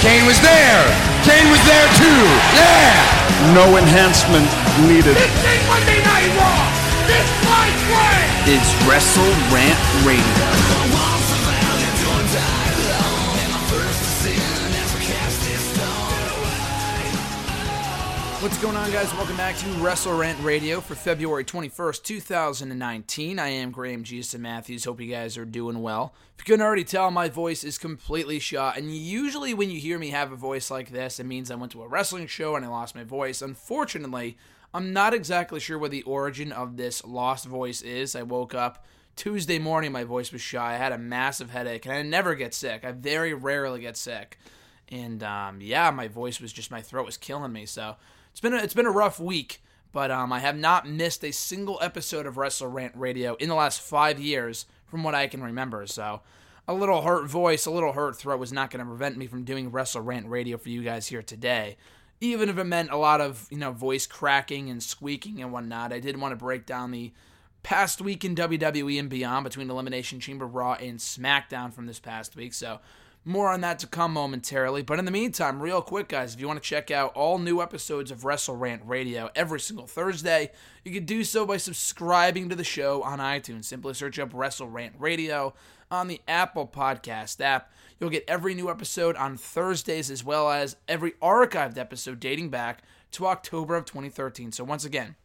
Kane was there. Kane was there too. Yeah. No enhancement needed. This ain't Monday Night Raw. This fight way is Wrestle Rant Radio. What's going on, guys? Welcome back to Wrestle Rant Radio for February 21st, 2019. I am Graham Jason Matthews. Hope you guys are doing well. If you couldn't already tell, my voice is completely shot. And usually, when you hear me have a voice like this, it means I went to a wrestling show and I lost my voice. Unfortunately, I'm not exactly sure what the origin of this lost voice is. I woke up Tuesday morning, my voice was shot. I had a massive headache, and I never get sick. I very rarely get sick. And um, yeah, my voice was just, my throat was killing me. So it's been a, it's been a rough week, but um, I have not missed a single episode of Wrestle Rant Radio in the last five years, from what I can remember. So a little hurt voice, a little hurt throat was not going to prevent me from doing Wrestle Rant Radio for you guys here today. Even if it meant a lot of you know voice cracking and squeaking and whatnot, I did want to break down the past week in WWE and beyond between Elimination Chamber Raw and SmackDown from this past week. So more on that to come momentarily. But in the meantime, real quick, guys, if you want to check out all new episodes of Wrestle Rant Radio every single Thursday, you can do so by subscribing to the show on iTunes. Simply search up Wrestle Rant Radio on the Apple Podcast app. You'll get every new episode on Thursdays as well as every archived episode dating back to October of 2013. So once again,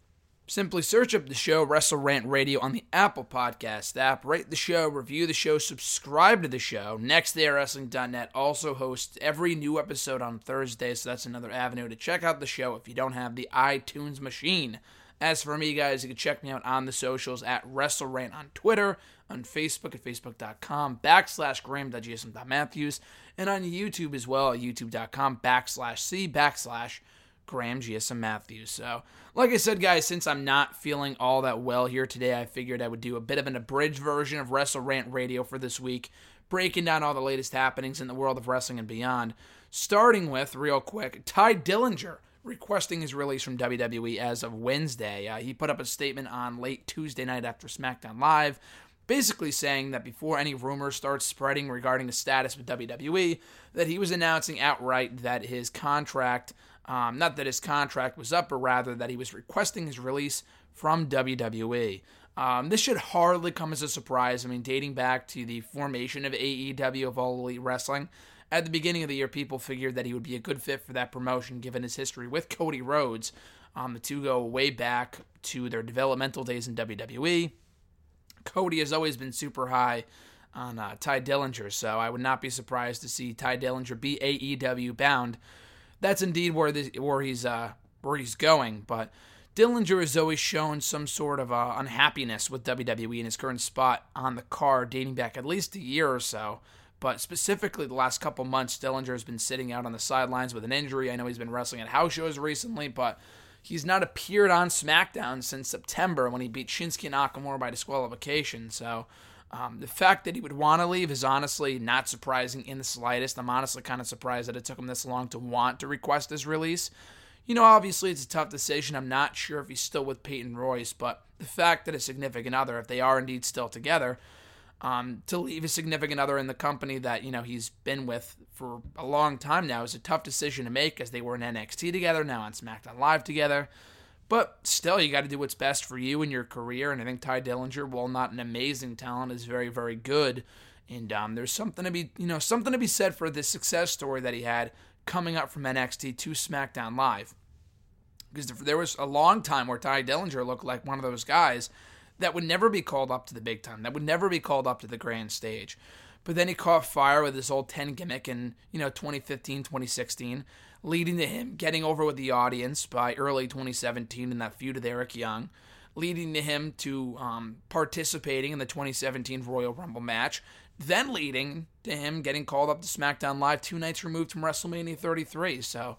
Simply search up the show Wrestle Rant Radio on the Apple Podcast app, rate the show, review the show, subscribe to the show. NextDayWrestling.net also hosts every new episode on Thursday, so that's another avenue to check out the show if you don't have the iTunes machine. As for me, guys, you can check me out on the socials at WrestleRant on Twitter, on Facebook at facebook.com backslash graham.gsm.matthews, and on YouTube as well at youtube.com backslash c backslash Graham GSM Matthews. So, like I said, guys, since I'm not feeling all that well here today, I figured I would do a bit of an abridged version of Wrestle Rant Radio for this week, breaking down all the latest happenings in the world of wrestling and beyond. Starting with, real quick, Tye Dillinger requesting his release from WWE as of Wednesday. Uh, he put up a statement on late Tuesday night after SmackDown Live, basically saying that before any rumors start spreading regarding his status with WWE, that he was announcing outright that his contract um, not that his contract was up, but rather that he was requesting his release from WWE. Um, this should hardly come as a surprise. I mean, dating back to the formation of AEW of All Elite Wrestling, at the beginning of the year, people figured that he would be a good fit for that promotion given his history with Cody Rhodes. Um, the two go way back to their developmental days in WWE. Cody has always been super high on uh, Tye Dillinger, so I would not be surprised to see Tye Dillinger be AEW bound that's indeed where this, where he's uh, where he's going. But Dillinger has always shown some sort of uh, unhappiness with WWE in his current spot on the card, dating back at least a year or so. But specifically, the last couple months, Dillinger has been sitting out on the sidelines with an injury. I know he's been wrestling at house shows recently, but he's not appeared on SmackDown since September when he beat Shinsuke Nakamura by disqualification. So um, the fact that he would want to leave is honestly not surprising in the slightest. I'm honestly kind of surprised that it took him this long to want to request his release. You know, obviously it's a tough decision. I'm not sure if he's still with Peyton Royce, but the fact that a significant other, if they are indeed still together, um, to leave a significant other in the company that you know he's been with for a long time now is a tough decision to make, as they were in NXT together, now on SmackDown Live together. But still, you got to do what's best for you and your career. And I think Tye Dillinger, while not an amazing talent, is very, very good. And um, there's something to be, you know, something to be said for the success story that he had coming up from NXT to SmackDown Live. Because there was a long time where Tye Dillinger looked like one of those guys that would never be called up to the big time, that would never be called up to the grand stage. But then he caught fire with his old 10 gimmick in, you know, 2015, 2016 leading to him getting over with the audience by early 2017 in that feud with Eric Young, leading to him to um, participating in the 2017 Royal Rumble match, then leading to him getting called up to SmackDown Live two nights removed from WrestleMania 33. So,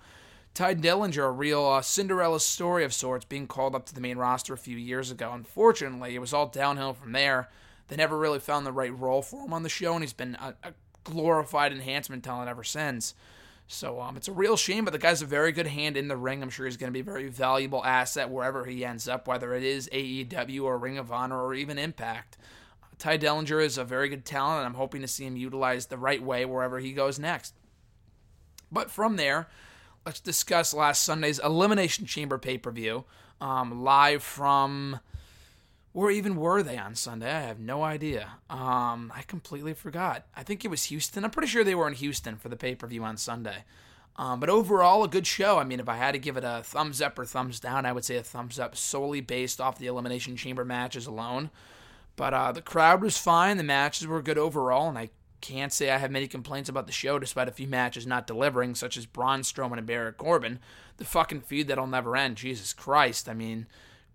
Tye Dillinger, a real uh, Cinderella story of sorts, being called up to the main roster a few years ago. Unfortunately, it was all downhill from there. They never really found the right role for him on the show, and he's been a, a glorified enhancement talent ever since. So um, it's a real shame, but the guy's a very good hand in the ring. I'm sure he's going to be a very valuable asset wherever he ends up, whether it is AEW or Ring of Honor or even Impact. Tye Dillinger is a very good talent, and I'm hoping to see him utilized the right way wherever he goes next. But from there, let's discuss last Sunday's Elimination Chamber pay per view, um, live from. Where even were they on Sunday? I have no idea. Um, I completely forgot. I think it was Houston. I'm pretty sure they were in Houston for the pay per view on Sunday. Um, but overall, a good show. I mean, if I had to give it a thumbs up or thumbs down, I would say a thumbs up solely based off the Elimination Chamber matches alone. But uh, the crowd was fine. The matches were good overall, and I can't say I have many complaints about the show, despite a few matches not delivering, such as Braun Strowman and Baron Corbin. The fucking feud that'll never end. Jesus Christ. I mean,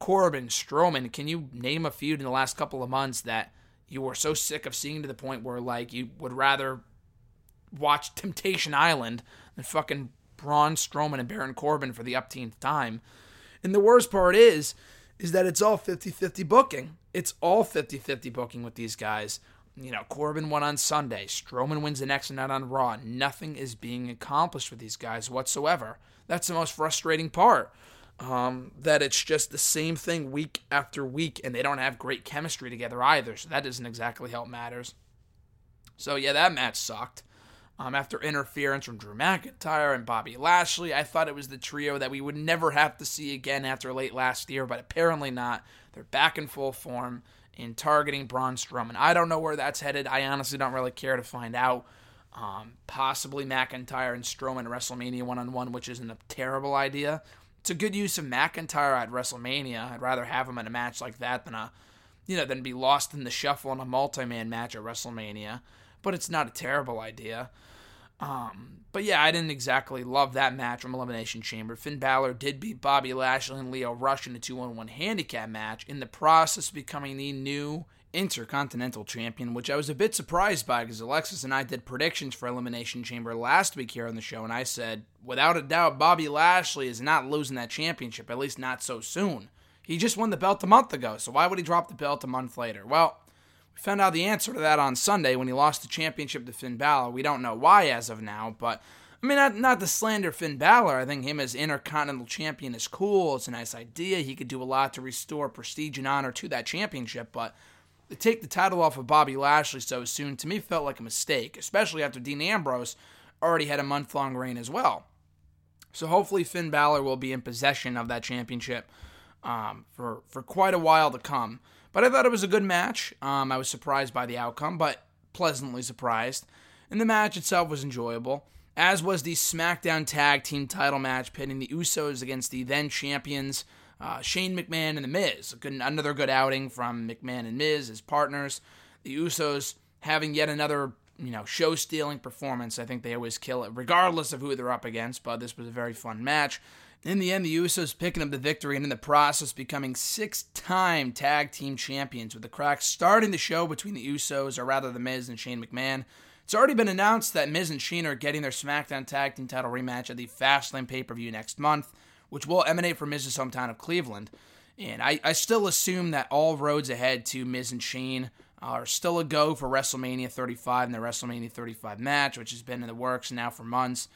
Corbin, Strowman, can you name a feud in the last couple of months that you were so sick of seeing to the point where, like, you would rather watch Temptation Island than fucking Braun Strowman and Baron Corbin for the upteenth time? And the worst part is, is that it's all 50-50 booking. It's all 50-50 booking with these guys. You know, Corbin won on Sunday. Strowman wins the next night on Raw. Nothing is being accomplished with these guys whatsoever. That's the most frustrating part. Um, that it's just the same thing week after week, and they don't have great chemistry together either. So that doesn't exactly help matters. So yeah, that match sucked. Um, after interference from Drew McIntyre and Bobby Lashley, I thought it was the trio that we would never have to see again after late last year, but apparently not. They're back in full form in targeting Braun Strowman. I don't know where that's headed. I honestly don't really care to find out. Um, possibly McIntyre and Strowman WrestleMania one on one, which isn't a terrible idea. It's a good use of McIntyre at WrestleMania. I'd rather have him in a match like that than a, you know, than be lost in the shuffle in a multi-man match at WrestleMania. But it's not a terrible idea. Um, but yeah, I didn't exactly love that match from Elimination Chamber. Finn Balor did beat Bobby Lashley and Lio Rush in a 2 on 1 handicap match, in the process of becoming the new Intercontinental Champion, which I was a bit surprised by because Alexis and I did predictions for Elimination Chamber last week here on the show, and I said, without a doubt, Bobby Lashley is not losing that championship, at least not so soon. He just won the belt a month ago, so why would he drop the belt a month later? Well, we found out the answer to that on Sunday when he lost the championship to Finn Balor. We don't know why as of now, but I mean, not not to slander Finn Balor. I think him as Intercontinental Champion is cool. It's a nice idea. He could do a lot to restore prestige and honor to that championship, but to take the title off of Bobby Lashley so soon to me felt like a mistake, especially after Dean Ambrose already had a month long reign as well. So hopefully Finn Balor will be in possession of that championship um, for for quite a while to come. But I thought it was a good match. Um, I was surprised by the outcome, but pleasantly surprised. And the match itself was enjoyable, as was the SmackDown Tag Team title match pitting the Usos against the then champions uh, Shane McMahon and The Miz. Good, another good outing from McMahon and Miz as partners. The Usos having yet another you know show stealing performance. I think they always kill it, regardless of who they're up against. But this was a very fun match. In the end, the Usos picking up the victory and in the process becoming six time tag team champions, with the crack starting the show between the Usos, or rather the Miz and Shane McMahon. It's already been announced that Miz and Shane are getting their SmackDown Tag Team title rematch at the Fastlane pay per view next month, which will emanate from Miz's hometown of Cleveland. And I, I still assume that all roads ahead to Miz and Shane are still a go for WrestleMania 35 and the WrestleMania 35 match, which has been in the works now for months.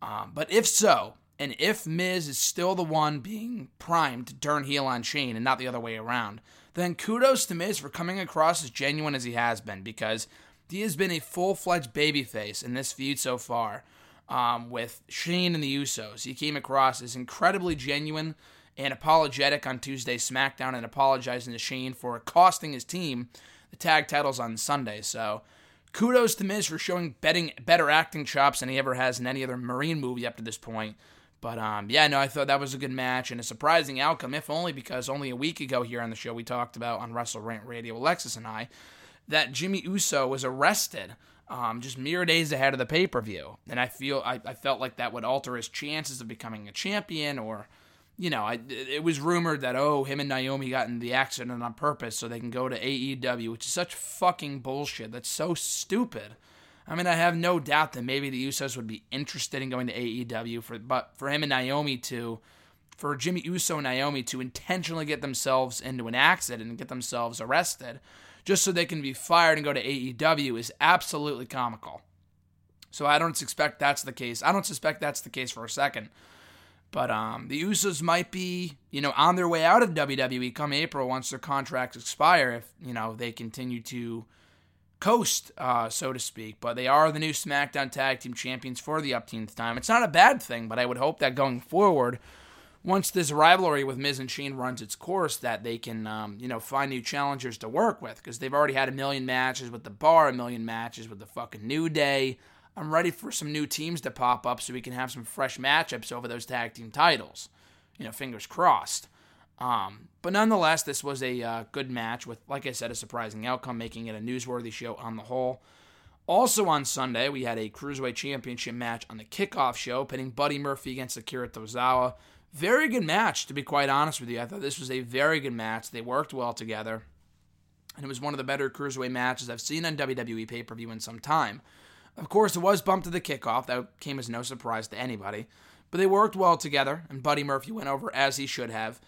Um, but if so, and if Miz is still the one being primed to turn heel on Shane and not the other way around, then kudos to Miz for coming across as genuine as he has been because he has been a full fledged babyface in this feud so far um, with Shane and the Usos. He came across as incredibly genuine and apologetic on Tuesday's SmackDown and apologizing to Shane for costing his team the tag titles on Sunday. So kudos to Miz for showing betting, better acting chops than he ever has in any other Marine movie up to this point. But um, yeah, no, I thought that was a good match and a surprising outcome, if only because only a week ago here on the show we talked about on Wrestle Rant Radio, Alexis and I, that Jimmy Uso was arrested um, just mere days ahead of the pay per view, and I feel I, I felt like that would alter his chances of becoming a champion or you know, I, it was rumored that oh, him and Naomi got in the accident on purpose so they can go to AEW, which is such fucking bullshit. That's so stupid. I mean, I have no doubt that maybe the Usos would be interested in going to AEW for, but for him and Naomi to, for Jimmy Uso and Naomi to intentionally get themselves into an accident and get themselves arrested, just so they can be fired and go to AEW is absolutely comical. So I don't suspect that's the case. I don't suspect that's the case for a second. But um, the Usos might be, you know, on their way out of WWE come April once their contracts expire if, you know, they continue to coast, uh, so to speak. But they are the new SmackDown Tag Team Champions for the upteenth time. It's not a bad thing, but I would hope that going forward, once this rivalry with Miz and Shane runs its course, that they can, um, you know, find new challengers to work with because they've already had a million matches with the Bar, a million matches with the fucking New Day. I'm ready for some new teams to pop up so we can have some fresh matchups over those tag team titles. You know, fingers crossed. Um, but nonetheless, this was a uh, good match with, like I said, a surprising outcome, making it a newsworthy show on the whole. Also on Sunday, we had a Cruiserweight Championship match on the kickoff show, pitting Buddy Murphy against Akira Tozawa. Very good match, to be quite honest with you. I thought this was a very good match. They worked well together, and it was one of the better Cruiserweight matches I've seen on WWE pay per view in some time. Of course, it was bumped to the kickoff. That came as no surprise to anybody. But they worked well together, and Buddy Murphy went over as he should have.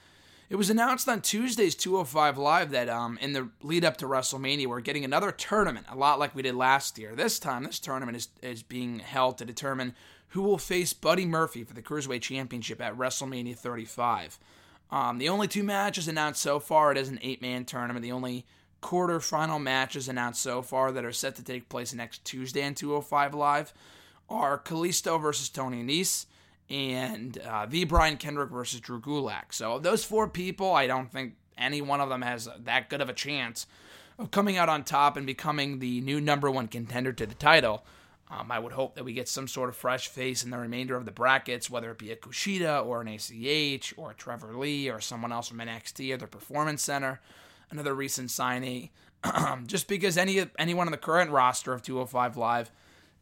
It was announced on Tuesday's 205 Live that um, in the lead up to WrestleMania, we're getting another tournament, a lot like we did last year. This time, this tournament is, is being held to determine who will face Buddy Murphy for the Cruiserweight Championship at WrestleMania 35. Um, the only two matches announced so far, it is an eight man tournament. The only quarterfinal matches announced so far that are set to take place next Tuesday in 205 Live are Kalisto versus Tony Nese and uh, The Brian Kendrick versus Drew Gulak. So those four people, I don't think any one of them has that good of a chance of coming out on top and becoming the new number one contender to the title. Um, I would hope that we get some sort of fresh face in the remainder of the brackets, whether it be a Kushida or an ACH or a Trevor Lee or someone else from NXT or the Performance Center another recent signee. just because any anyone on the current roster of 205 Live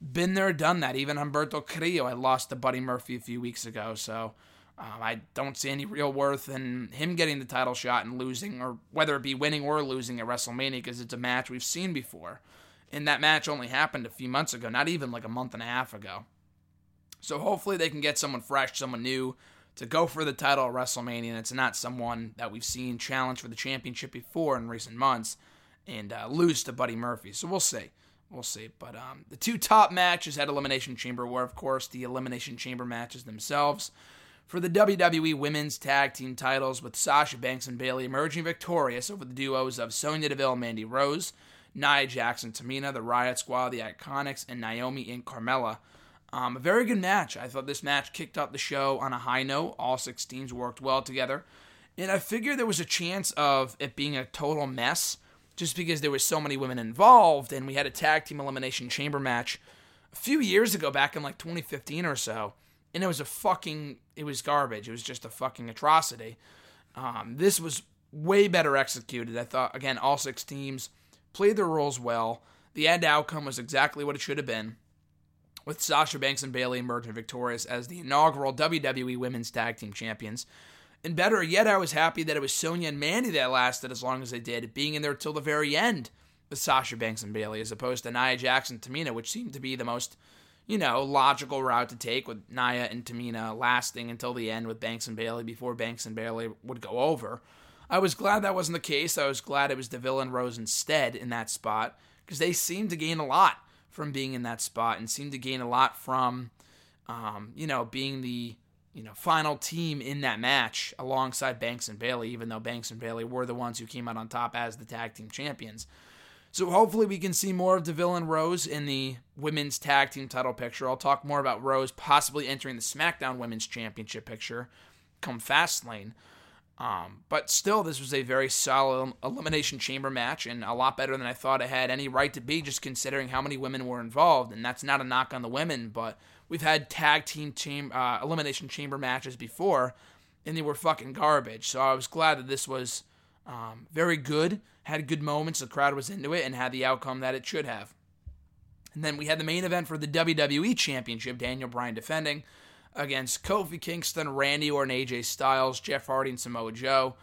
been there, done that. Even Humberto Carrillo, I lost to Buddy Murphy a few weeks ago, so um, I don't see any real worth in him getting the title shot and losing, or whether it be winning or losing at WrestleMania, because it's a match we've seen before. And that match only happened a few months ago, not even like a month and a half ago. So hopefully they can get someone fresh, someone new, to go for the title at WrestleMania. And it's not someone that we've seen challenge for the championship before in recent months and uh, lose to Buddy Murphy. So we'll see. We'll see. But um, the two top matches at Elimination Chamber were, of course, the Elimination Chamber matches themselves. For the WWE Women's Tag Team titles, with Sasha Banks and Bayley emerging victorious over the duos of Sonya Deville, and Mandy Rose, Nia Jax, Tamina, the Riot Squad, the Iconics, and Naomi and Carmella. Um, a very good match. I thought this match kicked off the show on a high note. All six teams worked well together. And I figured there was a chance of it being a total mess just because there was so many women involved and we had a tag team elimination chamber match a few years ago back in like 2015 or so and it was a fucking it was garbage it was just a fucking atrocity um, this was way better executed i thought again all six teams played their roles well the end outcome was exactly what it should have been with Sasha Banks and Bayley emerging victorious as the inaugural WWE Women's Tag Team Champions. And better yet, I was happy that it was Sonya and Mandy that lasted as long as they did, being in there till the very end with Sasha Banks and Bayley, as opposed to Nia Jax and Tamina, which seemed to be the most, you know, logical route to take, with Nia and Tamina lasting until the end with Banks and Bayley before Banks and Bayley would go over. I was glad that wasn't the case. I was glad it was Deville and Rose instead in that spot, because they seemed to gain a lot from being in that spot and seemed to gain a lot from, um, you know, being the you know final team in that match alongside Banks and Bayley. even though Banks and Bayley were the ones who came out on top as the tag team champions. So hopefully we can see more of Deville and Rose in the women's tag team title picture. I'll talk more about Rose possibly entering the SmackDown Women's Championship picture come Fastlane. Um, but still, this was a very solid Elimination Chamber match and a lot better than I thought it had any right to be, just considering how many women were involved. And that's not a knock on the women, but we've had tag team, uh, Elimination Chamber matches before, and they were fucking garbage. So I was glad that this was um, very good, had good moments, the crowd was into it, and had the outcome that it should have. And then we had the main event for the WWE Championship, Daniel Bryan defending against Kofi Kingston, Randy Orton, AJ Styles, Jeff Hardy, and Samoa Joe.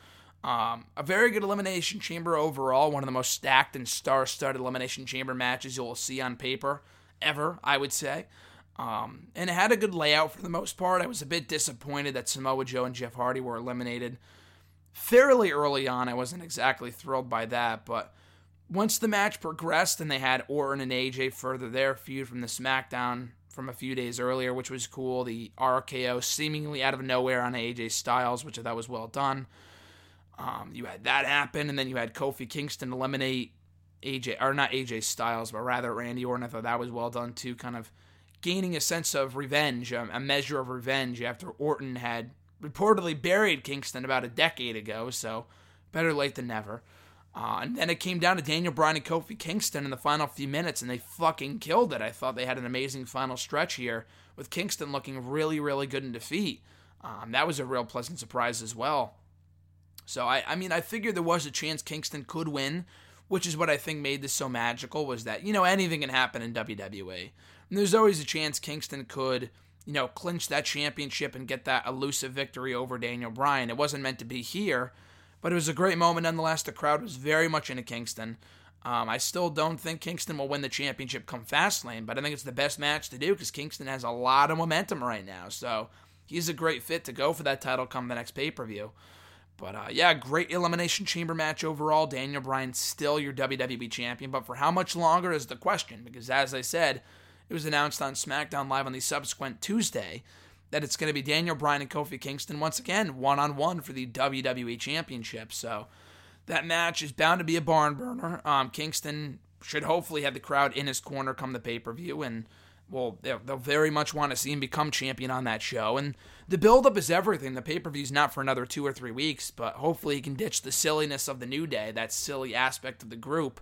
Um, a very good Elimination Chamber overall, one of the most stacked and star studded Elimination Chamber matches you'll see on paper ever, I would say. Um, and it had a good layout for the most part. I was a bit disappointed that Samoa Joe and Jeff Hardy were eliminated fairly early on. I wasn't exactly thrilled by that, but once the match progressed and they had Orton and AJ further their feud from the SmackDown from a few days earlier, which was cool. The RKO seemingly out of nowhere on AJ Styles, which I thought was well done. Um, you had that happen, and then you had Kofi Kingston eliminate AJ, or not AJ Styles, but rather Randy Orton. I thought that was well done too, kind of gaining a sense of revenge, um, a measure of revenge after Orton had reportedly buried Kingston about a decade ago. So better late than never. Uh, and then it came down to Daniel Bryan and Kofi Kingston in the final few minutes, and they fucking killed it. I thought they had an amazing final stretch here, with Kingston looking really, really good in defeat. Um, that was a real pleasant surprise as well. So I, I mean, I figured there was a chance Kingston could win, which is what I think made this so magical. Was that you know anything can happen in WWE, and there's always a chance Kingston could you know clinch that championship and get that elusive victory over Daniel Bryan. It wasn't meant to be here, but it was a great moment nonetheless. The crowd was very much into Kingston. Um, I still don't think Kingston will win the championship come Fastlane, but I think it's the best match to do because Kingston has a lot of momentum right now. So he's a great fit to go for that title come the next pay per view. But uh, yeah, great Elimination Chamber match overall. Daniel Bryan still your WWE champion, but for how much longer is the question? Because as I said, it was announced on SmackDown Live on the subsequent Tuesday that it's going to be Daniel Bryan and Kofi Kingston once again, one on one for the WWE Championship. So that match is bound to be a barn burner. Um, Kingston should hopefully have the crowd in his corner come the pay per view, and well, they'll, they'll very much want to see him become champion on that show. And the build-up is everything. The pay-per-view's not for another two or three weeks, but hopefully he can ditch the silliness of the New Day, that silly aspect of the group,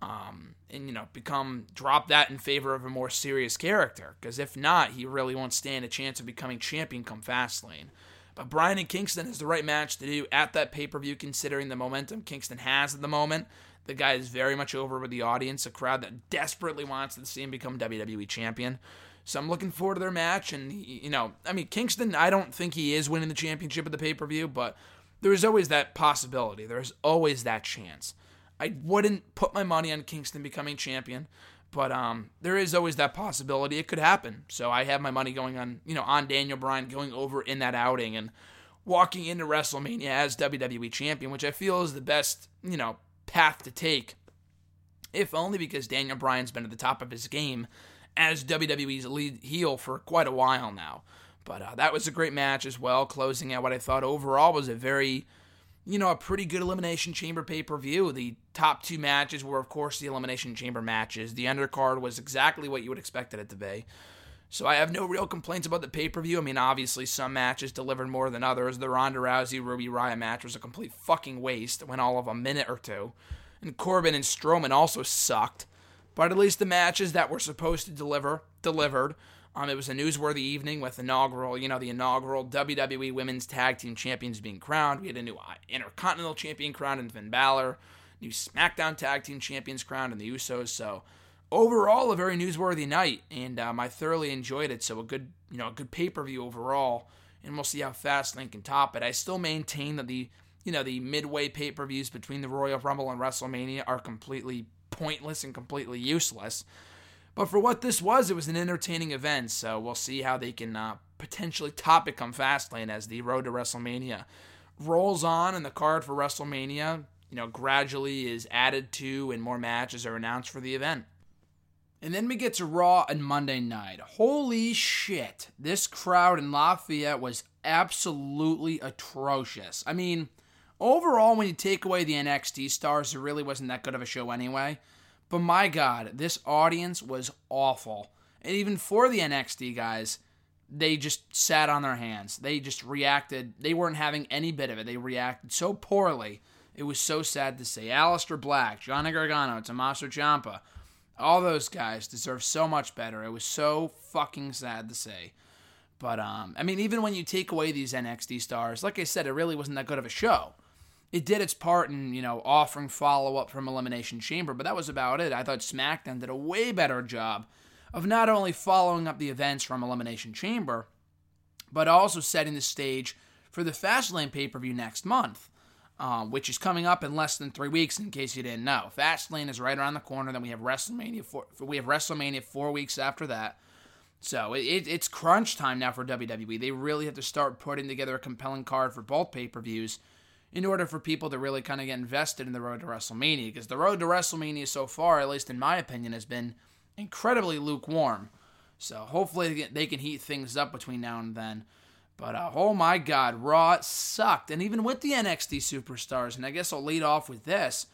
um, and you know become drop that in favor of a more serious character. Because if not, he really won't stand a chance of becoming champion come Fastlane. But Bryan and Kingston is the right match to do at that pay-per-view, considering the momentum Kingston has at the moment. The guy is very much over with the audience, a crowd that desperately wants to see him become WWE champion. So I'm looking forward to their match. And, you know, I mean, Kingston, I don't think he is winning the championship at the pay per view, but there is always that possibility. There's always that chance. I wouldn't put my money on Kingston becoming champion, but um, there is always that possibility. It could happen. So I have my money going on, you know, on Daniel Bryan going over in that outing and walking into WrestleMania as WWE champion, which I feel is the best, you know, path to take, if only because Daniel Bryan's been at the top of his game as WWE's lead heel for quite a while now. But uh, that was a great match as well, closing out what I thought overall was a very, you know, a pretty good Elimination Chamber pay per view. The top two matches were, of course, the Elimination Chamber matches. The undercard was exactly what you would expect it to be. So I have no real complaints about the pay per view. I mean, obviously, some matches delivered more than others. The Ronda Rousey Ruby Riott match was a complete fucking waste. Went all of a minute or two. And Corbin and Strowman also sucked. But at least the matches that were supposed to deliver delivered. Um, it was a newsworthy evening with inaugural, you know, the inaugural WWE Women's Tag Team Champions being crowned. We had a new Intercontinental Champion crowned in Finn Balor, new SmackDown Tag Team Champions crowned in the Usos. So overall a very newsworthy night, and um, I thoroughly enjoyed it. So a good, you know, a good pay per view overall, and we'll see how Fastlane can top it. I still maintain that the, you know, the midway pay per views between the Royal Rumble and WrestleMania are completely pointless and completely useless. But for what this was, it was an entertaining event. So we'll see how they can uh, potentially top it come Fastlane as the road to WrestleMania rolls on, and the card for WrestleMania, you know, gradually is added to, and more matches are announced for the event. And then we get to Raw and Monday night. Holy shit. This crowd in Lafayette was absolutely atrocious. I mean, overall, when you take away the NXT stars, it really wasn't that good of a show anyway. But my God, this audience was awful. And even for the NXT guys, they just sat on their hands. They just reacted. They weren't having any bit of it. They reacted so poorly. It was so sad to see. Aleister Black, Johnny Gargano, Tommaso Ciampa, all those guys deserve so much better. It was so fucking sad to say. But um, I mean, even when you take away these NXT stars, like I said, it really wasn't that good of a show. It did its part in, you know, offering follow up from Elimination Chamber, but that was about it. I thought SmackDown did a way better job of not only following up the events from Elimination Chamber, but also setting the stage for the Fastlane pay per view next month, um, which is coming up in less than three weeks. In case you didn't know, Fastlane is right around the corner. Then we have WrestleMania. Four, we have WrestleMania four weeks after that. So it, it's crunch time now for WWE. They really have to start putting together a compelling card for both pay per views in order for people to really kind of get invested in the road to WrestleMania. Because the road to WrestleMania so far, at least in my opinion, has been incredibly lukewarm. So hopefully they can heat things up between now and then. But uh, oh my God, Raw sucked. And even with the NXT superstars, and I guess I'll lead off with this.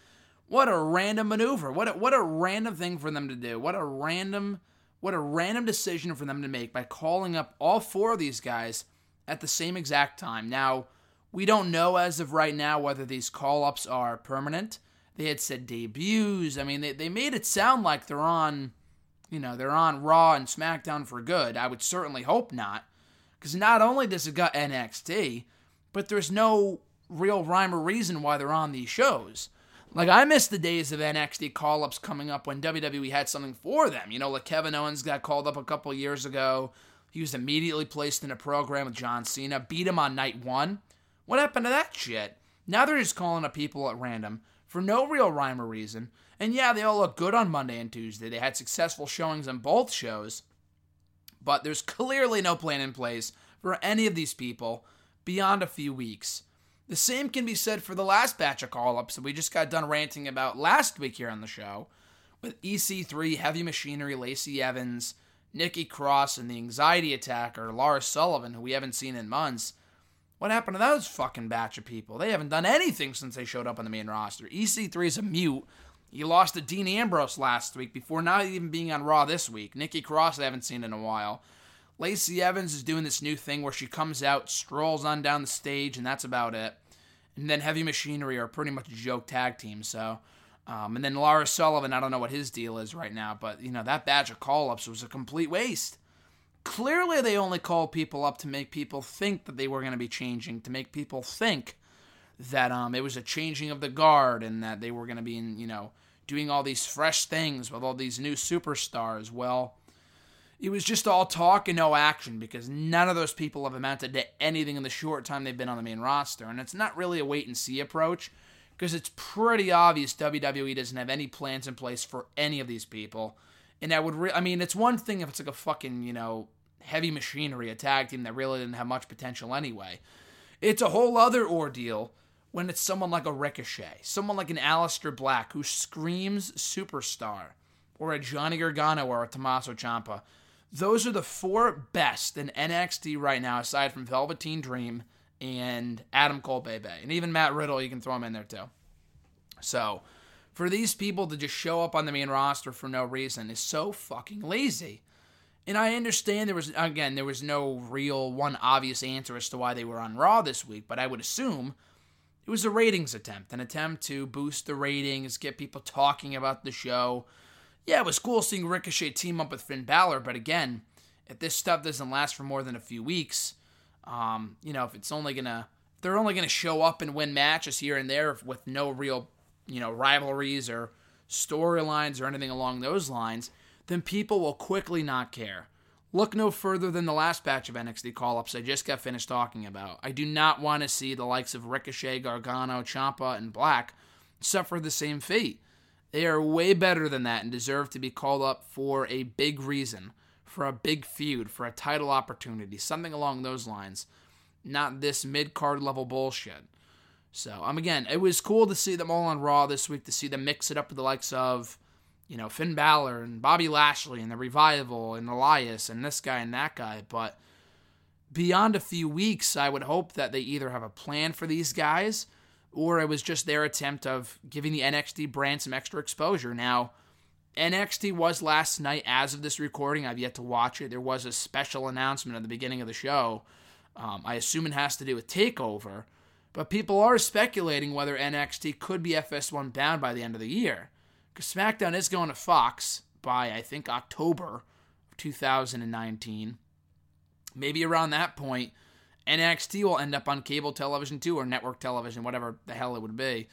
What a random maneuver. What a, what a random thing for them to do. What a random what a random decision for them to make by calling up all four of these guys at the same exact time. Now, we don't know as of right now whether these call ups are permanent. They had said debuts. I mean, they, they made it sound like they're on, you know, they're on Raw and SmackDown for good. I would certainly hope not. Because not only does it got NXT, but there's no real rhyme or reason why they're on these shows. Like I miss the days of NXT call-ups coming up when WWE had something for them. You know, like Kevin Owens got called up a couple years ago. He was immediately placed in a program with John Cena, beat him on night one. What happened to that shit? Now they're just calling up people at random for no real rhyme or reason. And yeah, they all look good on Monday and Tuesday. They had successful showings on both shows. But there's clearly no plan in place for any of these people beyond a few weeks. The same can be said for the last batch of call ups that we just got done ranting about last week here on the show, with EC3, Heavy Machinery, Lacey Evans, Nikki Cross, and the anxiety attacker, Lars Sullivan, who we haven't seen in months. What happened to those fucking batch of people? They haven't done anything since they showed up on the main roster. EC3 is a mute. He lost to Dean Ambrose last week before not even being on Raw this week. Nikki Cross, I haven't seen in a while. Lacey Evans is doing this new thing where she comes out, strolls on down the stage, and that's about it. And then Heavy Machinery are pretty much a joke tag team. So, um, and then Lars Sullivan, I don't know what his deal is right now, but you know that batch of call ups was a complete waste. Clearly, they only called people up to make people think that they were going to be changing, to make people think that um, it was a changing of the guard and that they were going to be, in, you know, doing all these fresh things with all these new superstars. Well, it was just all talk and no action because none of those people have amounted to anything in the short time they've been on the main roster. And it's not really a wait and see approach because it's pretty obvious WWE doesn't have any plans in place for any of these people. And I would, re- I mean, it's one thing if it's like a fucking, you know, heavy machinery, a tag team that really didn't have much potential anyway. It's a whole other ordeal when it's someone like a Ricochet, someone like an Aleister Black who screams superstar, or a Johnny Gargano or a Tommaso Ciampa those are the four best in NXT right now, aside from Velveteen Dream and Adam Cole Bebe. And even Matt Riddle, you can throw him in there too. So, for these people to just show up on the main roster for no reason is so fucking lazy. And I understand there was, again, there was no real one obvious answer as to why they were on Raw this week, but I would assume it was a ratings attempt, an attempt to boost the ratings, get people talking about the show. Yeah, it was cool seeing Ricochet team up with Finn Balor, but again, if this stuff doesn't last for more than a few weeks, um, you know, if it's only gonna, if they're only gonna show up and win matches here and there with no real, you know, rivalries or storylines or anything along those lines, then people will quickly not care. Look no further than the last batch of NXT call ups I just got finished talking about. I do not want to see the likes of Ricochet, Gargano, Ciampa, and Black suffer the same fate. They are way better than that and deserve to be called up for a big reason, for a big feud, for a title opportunity, something along those lines. Not this mid card level bullshit. So, um, again, it was cool to see them all on Raw this week, to see them mix it up with the likes of, you know, Finn Balor and Bobby Lashley and the Revival and Elias and this guy and that guy. But beyond a few weeks, I would hope that they either have a plan for these guys or it was just their attempt of giving the NXT brand some extra exposure. Now, NXT was last night as of this recording. I've yet to watch it. There was a special announcement at the beginning of the show. Um, I assume it has to do with TakeOver, but people are speculating whether NXT could be FS1 bound by the end of the year. SmackDown is going to Fox by, I think, October of 2019. Maybe around that point, NXT will end up on cable television too, or network television, whatever the hell it would be.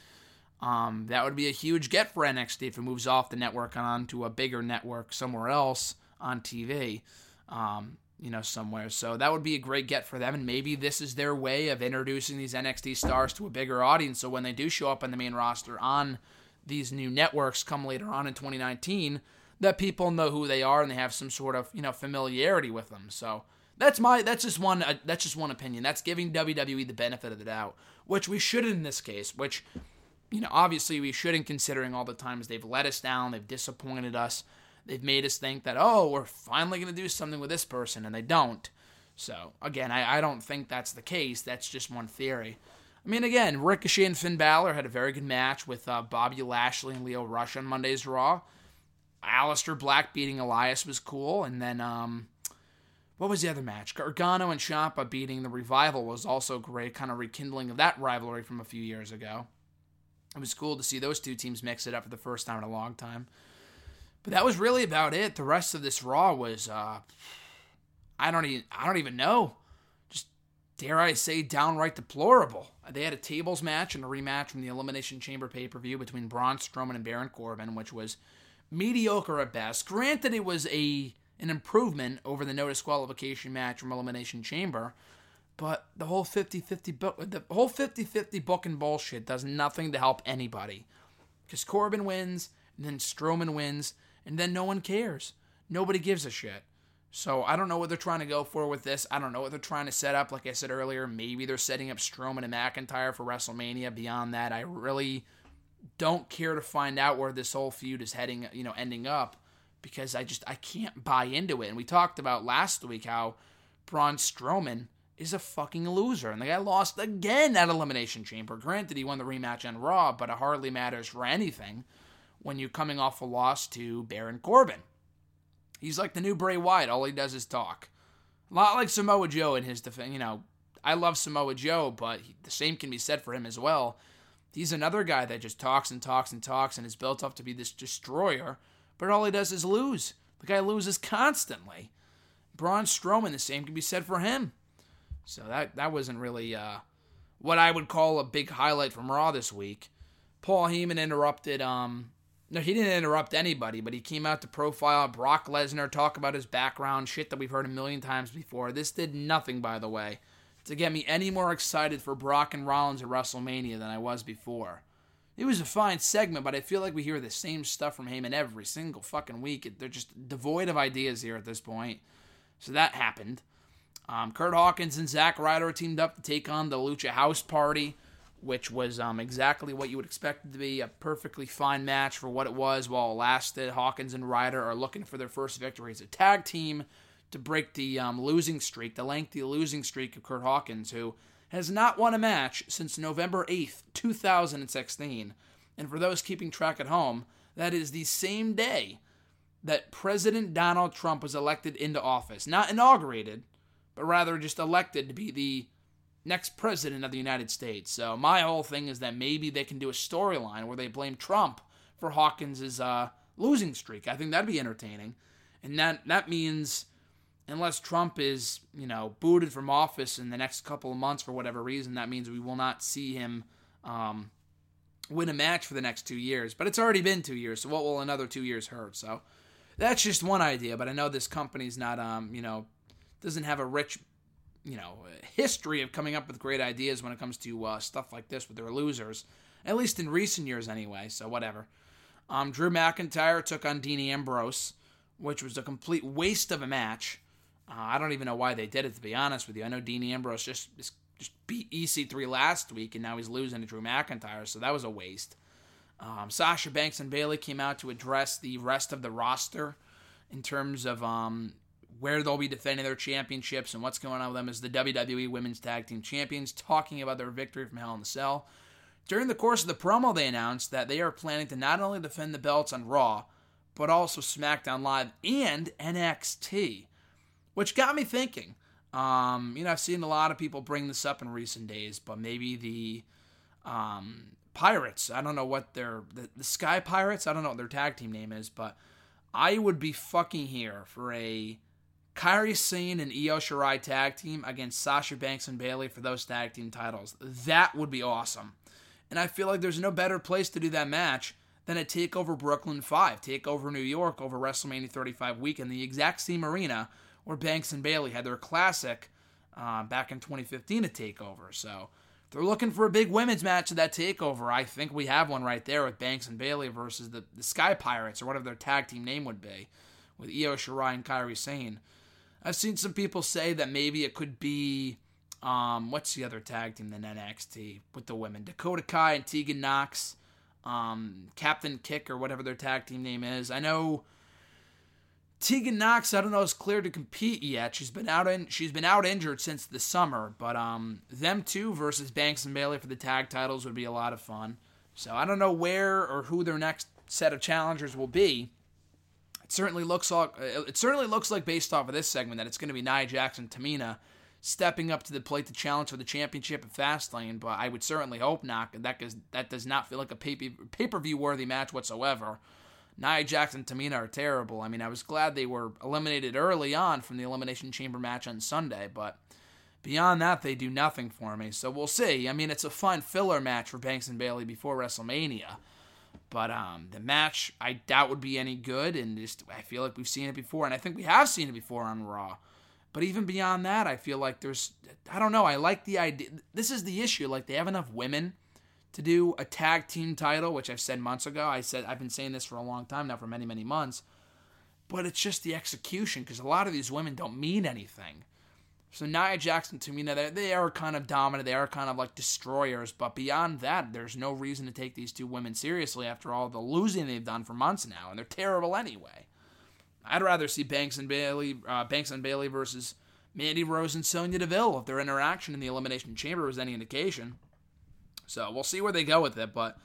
Um, that would be a huge get for NXT if it moves off the network and onto a bigger network somewhere else on TV. Um, you know, somewhere. So that would be a great get for them. And maybe this is their way of introducing these NXT stars to a bigger audience. So when they do show up on the main roster on these new networks come later on in 2019, that people know who they are and they have some sort of, you know, familiarity with them. So that's my that's just one uh, that's just one opinion. That's giving WWE the benefit of the doubt, which we should in this case, which you know, obviously we shouldn't considering all the times they've let us down, they've disappointed us. They've made us think that, oh, we're finally going to do something with this person, and they don't. So, again, I, I don't think that's the case. That's just one theory. I mean, again, Ricochet and Finn Balor had a very good match with uh, Bobby Lashley and Lio Rush on Monday's Raw. Aleister Black beating Elias was cool. And then, um, what was the other match? Gargano and Ciampa beating the Revival was also great, kind of rekindling of that rivalry from a few years ago. It was cool to see those two teams mix it up for the first time in a long time. But that was really about it. The rest of this Raw was uh I don't even I don't even know. Dare I say downright deplorable. They had a tables match and a rematch from the Elimination Chamber pay-per-view between Braun Strowman and Baron Corbin, which was mediocre at best. Granted it was a an improvement over the no disqualification match from Elimination Chamber, but the whole 50-50 book the whole 50-50 book and bullshit does nothing to help anybody. Cuz Corbin wins, and then Strowman wins, and then no one cares. Nobody gives a shit. So I don't know what they're trying to go for with this. I don't know what they're trying to set up. Like I said earlier, maybe they're setting up Strowman and McIntyre for WrestleMania. Beyond that, I really don't care to find out where this whole feud is heading, you know, ending up because I just I can't buy into it. And we talked about last week how Braun Strowman is a fucking loser. And the guy lost again at Elimination Chamber. Granted, he won the rematch on Raw, but it hardly matters for anything when you're coming off a loss to Baron Corbin. He's like the new Bray Wyatt. All he does is talk. A lot like Samoa Joe in his defense. You know, I love Samoa Joe, but he, the same can be said for him as well. He's another guy that just talks and talks and talks and is built up to be this destroyer, but all he does is lose. The guy loses constantly. Braun Strowman, the same can be said for him. So that that wasn't really uh, what I would call a big highlight from Raw this week. Paul Heyman interrupted um, no, he didn't interrupt anybody, but he came out to profile Brock Lesnar, talk about his background, shit that we've heard a million times before. This did nothing, by the way, to get me any more excited for Brock and Rollins at WrestleMania than I was before. It was a fine segment, but I feel like we hear the same stuff from Heyman every single fucking week. They're just devoid of ideas here at this point. So that happened. Um, Kurt Hawkins and Zack Ryder teamed up to take on the Lucha House Party which was um, exactly what you would expect it to be a perfectly fine match for what it was while it lasted. Hawkins and Ryder are looking for their first victory as a tag team to break the um, losing streak, the lengthy losing streak of Kurt Hawkins, who has not won a match since November 8th, 2016. And for those keeping track at home, that is the same day that President Donald Trump was elected into office. Not inaugurated, but rather just elected to be the next president of the United States. So my whole thing is that maybe they can do a storyline where they blame Trump for Hawkins's uh, losing streak. I think that'd be entertaining, and that that means unless Trump is you know booted from office in the next couple of months for whatever reason, that means we will not see him. Um, win a match for the next two years, but it's already been two years, so what will another two years hurt? So that's just one idea, but I know this company's not, um, you know, doesn't have a rich you know history of coming up with great ideas when it comes to uh, stuff like this with their losers, at least in recent years anyway. So whatever. Um, Drew McIntyre took on Dean Ambrose, which was a complete waste of a match. Uh, I don't even know why they did it to be honest with you. I know Dean Ambrose just just beat EC3 last week and now he's losing to Drew McIntyre, so that was a waste. Um, Sasha Banks and Bayley came out to address the rest of the roster in terms of um, where they'll be defending their championships and what's going on with them as the WWE Women's Tag Team Champions, talking about their victory from Hell in the Cell. During the course of the promo, they announced that they are planning to not only defend the belts on Raw, but also SmackDown Live and NXT, which got me thinking. Um, you know, I've seen a lot of people bring this up in recent days, but maybe the um, Pirates, I don't know what their the, the Sky Pirates, I don't know what their tag team name is, but I would be fucking here for a Kairi Sane and Io Shirai tag team against Sasha Banks and Bayley for those tag team titles. That would be awesome. And I feel like there's no better place to do that match than a TakeOver Brooklyn 5, TakeOver New York over WrestleMania 35 weekend, the exact same arena where Banks and Bayley had their classic uh, back in 2015 at Takeover. So they're looking for a big women's match at that Takeover, I think we have one right there with Banks and Bayley versus the, the Sky Pirates or whatever their tag team name would be, with Io Shirai and Kairi Sane. I've seen some people say that maybe it could be um, what's the other tag team in NXT with the women? Dakota Kai and Tegan Nox, um, Captain Kick or whatever their tag team name is. I know Tegan Nox. I don't know is clear to compete yet. She's been out in she's been out injured since the summer. But um, them two versus Banks and Bayley for the tag titles would be a lot of fun. So I don't know where or who their next set of challengers will be. It certainly looks like uh, it certainly looks like based off of this segment that it's going to be Nia Jax and, Tamina stepping up to the plate to challenge for the championship at Fastlane, but I would certainly hope not. That does, that does not feel like a pay per view worthy match whatsoever. Nia Jax and Tamina are terrible. I mean, I was glad they were eliminated early on from the Elimination Chamber match on Sunday, but beyond that, they do nothing for me. So we'll see. I mean, it's a fun filler match for Banks and Bayley before WrestleMania. But um, the match, I doubt would be any good, and just I feel like we've seen it before, and I think we have seen it before on Raw. But even beyond that, I feel like there's, I don't know, I like the idea. This is the issue. Like, they have enough women to do a tag team title, which I've said months ago. I said, I've been saying this for a long time now, for many, many months. But it's just the execution, because a lot of these women don't mean anything. So Nia Jax and, they, they are kind of dominant. They are kind of like destroyers. But beyond that, there's no reason to take these two women seriously after all the losing they've done for months now, and they're terrible anyway. I'd rather see Banks and Bayley, uh, Banks and Bayley versus Mandy Rose and Sonya Deville if their interaction in the Elimination Chamber was any indication. So we'll see where they go with it, but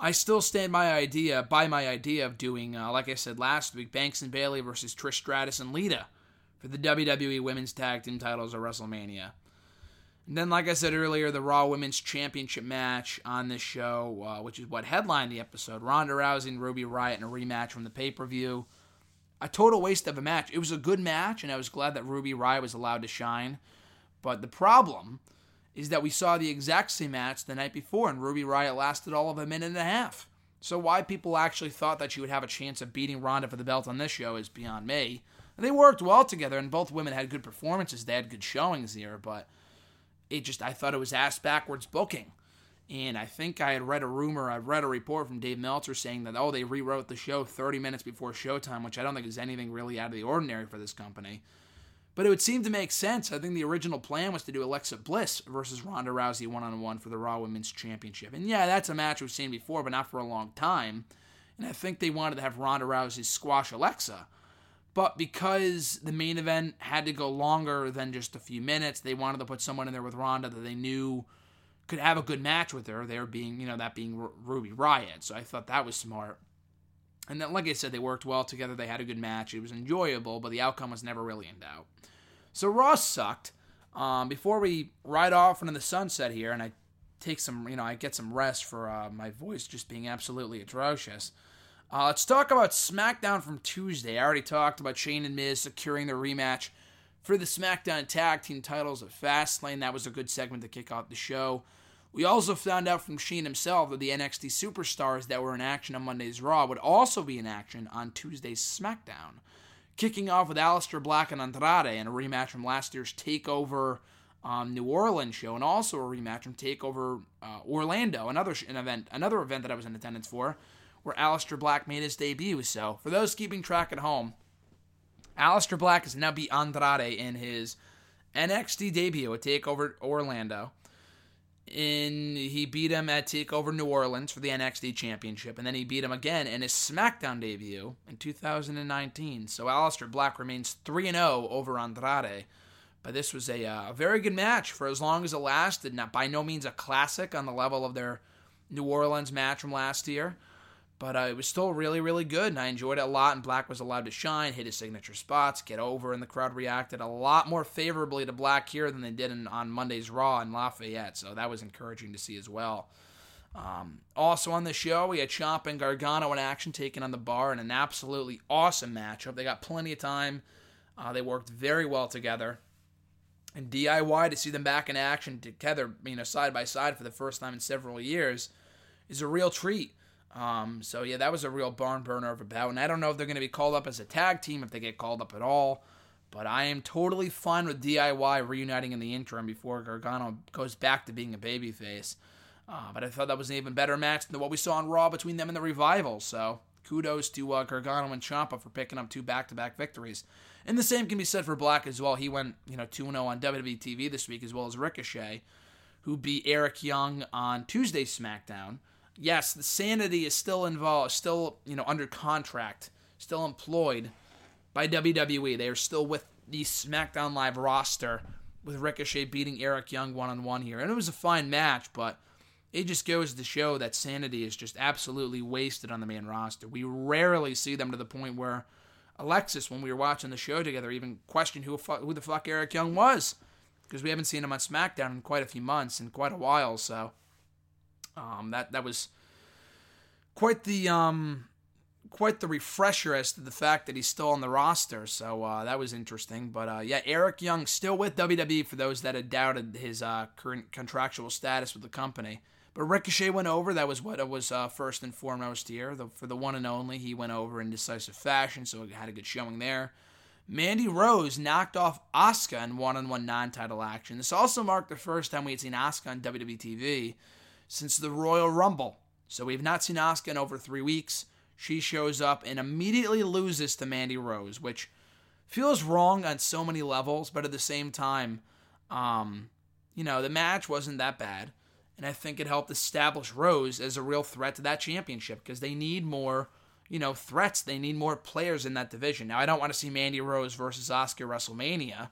I still stand my idea by my idea of doing, uh, like I said last week, Banks and Bayley versus Trish Stratus and Lita for the WWE Women's Tag Team titles at WrestleMania. And then, like I said earlier, the Raw Women's Championship match on this show, uh, which is what headlined the episode Ronda Rousey and Ruby Riott in a rematch from the pay per view a total waste of a match. It was a good match, and I was glad that Ruby Riott was allowed to shine. But the problem is that we saw the exact same match the night before, and Ruby Riott lasted all of a minute and a half. So why people actually thought that she would have a chance of beating Ronda for the belt on this show is beyond me. And they worked well together, and both women had good performances. They had good showings here, but it just I thought it was ass backwards booking. And I think I had read a rumor, I read a report from Dave Meltzer saying that, oh, they rewrote the show 30 minutes before showtime, which I don't think is anything really out of the ordinary for this company. But it would seem to make sense. I think the original plan was to do Alexa Bliss versus Ronda Rousey one on one for the Raw Women's Championship. And yeah, that's a match we've seen before, but not for a long time. And I think they wanted to have Ronda Rousey squash Alexa. But because the main event had to go longer than just a few minutes, they wanted to put someone in there with Ronda that they knew could have a good match with her. There being, you know, that being R- Ruby Riott. So I thought that was smart. And then, like I said, they worked well together. They had a good match. It was enjoyable, but the outcome was never really in doubt. So Ross sucked. Um, before we ride off into the sunset here, and I take some, you know, I get some rest for uh, my voice just being absolutely atrocious. Uh, let's talk about SmackDown from Tuesday. I already talked about Shane and Miz securing their rematch for the SmackDown Tag Team titles at Fastlane. That was a good segment to kick off the show. We also found out from Shane himself that the NXT superstars that were in action on Monday's Raw would also be in action on Tuesday's SmackDown. Kicking off with Aleister Black and Andrade in a rematch from last year's TakeOver um, New Orleans show, and also a rematch from TakeOver uh, Orlando, another an event, another event that I was in attendance for, where Aleister Black made his debut. So, for those keeping track at home, Aleister Black is now beat Andrade in his NXT debut at TakeOver Orlando in he beat him at Takeover New Orleans for the NXT Championship, and then he beat him again in his SmackDown debut in 2019. So Aleister Black remains 3 0 over Andrade. But this was a, uh, very good match for as long as it lasted. Not by no means a classic on the level of their New Orleans match from last year, but uh, it was still really, really good, and I enjoyed it a lot. And Black was allowed to shine, hit his signature spots, get over, and the crowd reacted a lot more favorably to Black here than they did in, on Monday's Raw in Lafayette. So that was encouraging to see as well. Um, also on the show, we had Ciampa and Gargano in action, taking on the bar in an absolutely awesome matchup. They got plenty of time. Uh, they worked very well together. And DIY to see them back in action together, you know, side by side for the first time in several years, is a real treat. Um, so yeah, that was a real barn burner of a bout, and I don't know if they're going to be called up as a tag team if they get called up at all. But I am totally fine with DIY reuniting in the interim before Gargano goes back to being a babyface. Uh, but I thought that was an even better match than what we saw on Raw between them and the Revival. So kudos to uh, Gargano and Ciampa for picking up two back-to-back victories. And the same can be said for Black as well. He went, you know, 2-0 on WWE TV this week, as well as Ricochet, who beat Eric Young on Tuesday SmackDown. Yes, the Sanity is still involved, still, you know, under contract, still employed by WWE. They are still with the SmackDown Live roster with Ricochet beating Eric Young one-on-one here. And it was a fine match, but it just goes to show that sanity is just absolutely wasted on the main roster. We rarely see them to the point where Alexis, when we were watching the show together, even questioned who, who the fuck Eric Young was because we haven't seen him on SmackDown in quite a few months and quite a while. So um, that that was quite the um, quite the refresher as to the fact that he's still on the roster. So uh, that was interesting. But uh, yeah, Eric Young still with WWE for those that had doubted his uh, current contractual status with the company. But Ricochet went over. That was what was uh, first and foremost here. The, for the one and only, he went over in decisive fashion, so he had a good showing there. Mandy Rose knocked off Asuka in one-on-one non-title action. This also marked the first time we had seen Asuka on WWE TV since the Royal Rumble. So we have not seen Asuka in over three weeks. She shows up and immediately loses to Mandy Rose, which feels wrong on so many levels, but at the same time, um, you know, the match wasn't that bad and I think it helped establish Rose as a real threat to that championship because they need more, you know, threats. They need more players in that division. Now, I don't want to see Mandy Rose versus Asuka WrestleMania,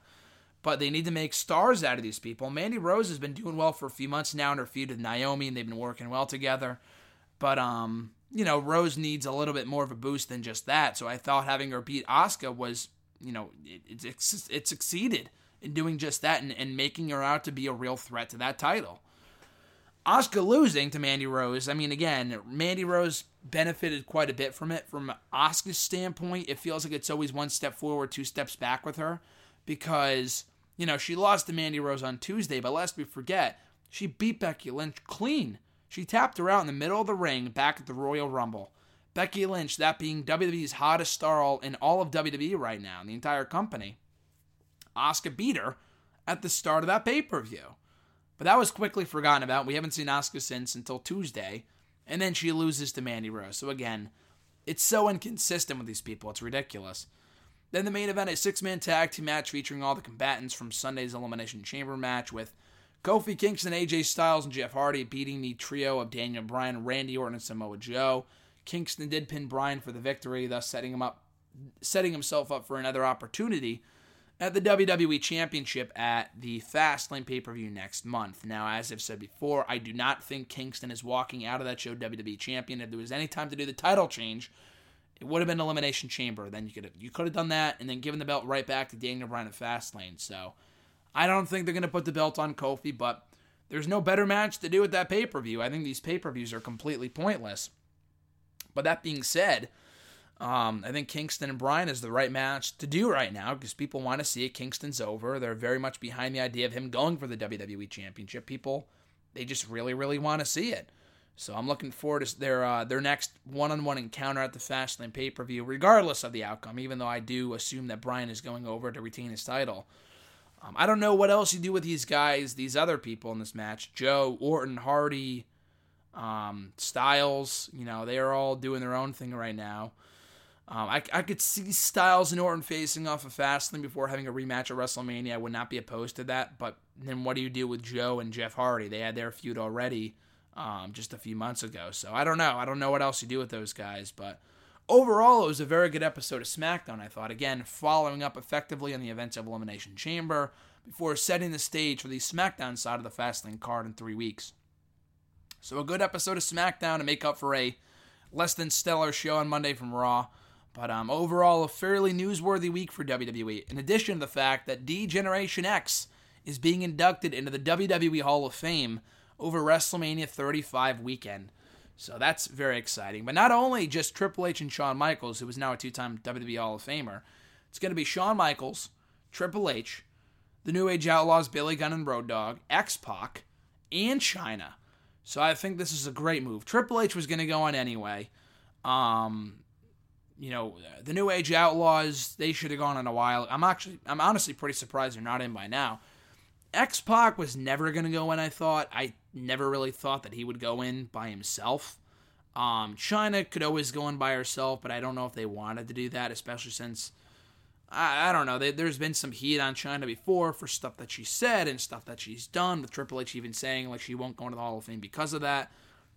but they need to make stars out of these people. Mandy Rose has been doing well for a few months now in her feud with Naomi, and they've been working well together. But um, you know, Rose needs a little bit more of a boost than just that. So I thought having her beat Asuka was, you know, it, it, it succeeded in doing just that and, and making her out to be a real threat to that title. Asuka losing to Mandy Rose, I mean, again, Mandy Rose benefited quite a bit from it. From Asuka's standpoint, it feels like it's always one step forward, two steps back with her because, you know, she lost to Mandy Rose on Tuesday, but lest we forget, she beat Becky Lynch clean. She tapped her out in the middle of the ring back at the Royal Rumble. Becky Lynch, that being WWE's hottest star all in all of WWE right now, the entire company. Asuka beat her at the start of that pay per view. But that was quickly forgotten about. We haven't seen Asuka since until Tuesday. And then she loses to Mandy Rose. So again, it's so inconsistent with these people. It's ridiculous. Then the main event, a six man tag team match featuring all the combatants from Sunday's Elimination Chamber match with Kofi Kingston, AJ Styles, and Jeff Hardy beating the trio of Daniel Bryan, Randy Orton, and Samoa Joe. Kingston did pin Bryan for the victory, thus setting him up setting himself up for another opportunity at the WWE Championship at the Fastlane pay per view next month. Now, as I've said before, I do not think Kingston is walking out of that show WWE Champion. If there was any time to do the title change, it would have been Elimination Chamber. Then you could have, you could have done that and then given the belt right back to Daniel Bryan at Fastlane. So I don't think they're going to put the belt on Kofi, but there's no better match to do with that pay per view. I think these pay per views are completely pointless. But that being said, um, I think Kingston and Bryan is the right match to do right now because people want to see it. Kingston's over. They're very much behind the idea of him going for the WWE Championship. People, they just really, really want to see it. So I'm looking forward to their uh, their next one-on-one encounter at the Fastlane pay-per-view, regardless of the outcome. Even though I do assume that Bryan is going over to retain his title. Um, I don't know what else you do with these guys, these other people in this match. Joe, Orton, Hardy, um, Styles. You know, they are all doing their own thing right now. Um, I, I could see Styles and Orton facing off of Fastlane before having a rematch at WrestleMania. I would not be opposed to that. But then what do you do with Joe and Jeff Hardy? They had their feud already um, just a few months ago. So I don't know. I don't know what else you do with those guys. But overall, it was a very good episode of SmackDown, I thought. Again, following up effectively on the events of Elimination Chamber before setting the stage for the SmackDown side of the Fastlane card in three weeks. So a good episode of SmackDown to make up for a less than stellar show on Monday from Raw. But um, overall, a fairly newsworthy week for WWE, in addition to the fact that D Generation X is being inducted into the WWE Hall of Fame over WrestleMania 35 weekend. So that's very exciting. But not only just Triple H and Shawn Michaels, who is now a two time WWE Hall of Famer, it's going to be Shawn Michaels, Triple H, the New Age Outlaws, Billy Gunn and Road Dogg, X Pac, and Chyna. So I think this is a great move. Triple H was going to go on anyway. Um, you know, the New Age Outlaws, they should have gone in a while. I'm actually, I'm honestly pretty surprised they're not in by now. X Pac was never going to go in, I thought. I never really thought that he would go in by himself. Um, Chyna could always go in by herself, but I don't know if they wanted to do that, especially since, I, I don't know, they, there's been some heat on Chyna before for stuff that she said and stuff that she's done, with Triple H even saying like she won't go into the Hall of Fame because of that.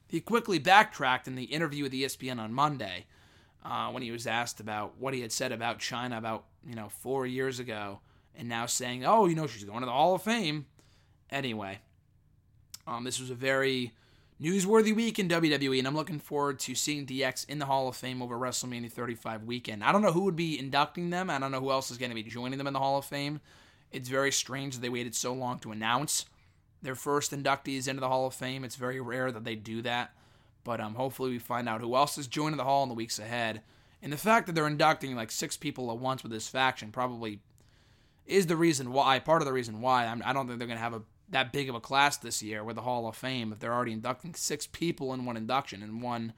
He quickly backtracked in the interview with ESPN on Monday uh, when he was asked about what he had said about Chyna about you know four years ago, and now saying, oh, you know, she's going to the Hall of Fame. Anyway, um, this was a very newsworthy week in WWE, and I'm looking forward to seeing DX in the Hall of Fame over WrestleMania 35 weekend. I don't know who would be inducting them. I don't know who else is going to be joining them in the Hall of Fame. It's very strange that they waited so long to announce their first inductees into the Hall of Fame. It's very rare that they do that. But um, hopefully we find out who else is joining the Hall in the weeks ahead. And the fact that they're inducting like six people at once with this faction probably is the reason why. Part of the reason why I'm, I do not think they're going to have a that big of a class this year with the Hall of Fame if they're already inducting six people in one induction and one,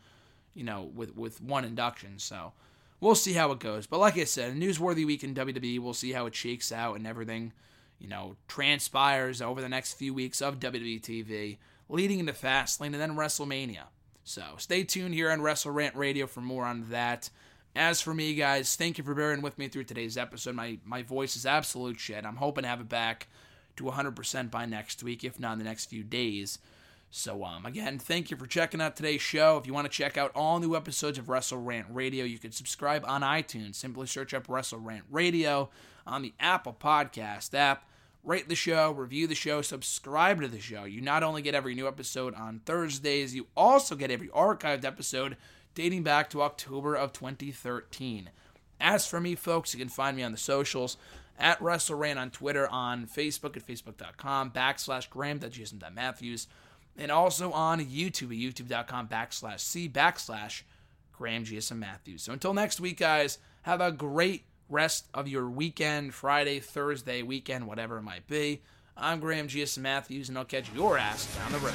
you know, with with one induction. So we'll see how it goes. But like I said, a newsworthy week in WWE. We'll see how it shakes out and everything, you know, transpires over the next few weeks of WWE TV, leading into Fastlane and then WrestleMania. So stay tuned here on Wrestle Rant Radio for more on that. As for me, guys, thank you for bearing with me through today's episode. My my voice is absolute shit. I'm hoping to have it back to 100% by next week, if not in the next few days. So, um, again, thank you for checking out today's show. If you want to check out all new episodes of Wrestle Rant Radio, you can subscribe on iTunes. Simply search up Wrestle Rant Radio on the Apple Podcast app. Rate the show, review the show, subscribe to the show. You not only get every new episode on Thursdays, you also get every archived episode dating back to October of 2013. As for me, folks, you can find me on the socials at Russell WrestleRant on Twitter, on Facebook at facebook.com backslash Graham.Jason.Matthews, and also on YouTube at youtube.com backslash C backslash Graham GSM Matthews. So until next week, guys, have a great rest of your weekend, Friday, Thursday, weekend, whatever it might be. I'm Graham GSM Matthews, and I'll catch your ass down the road.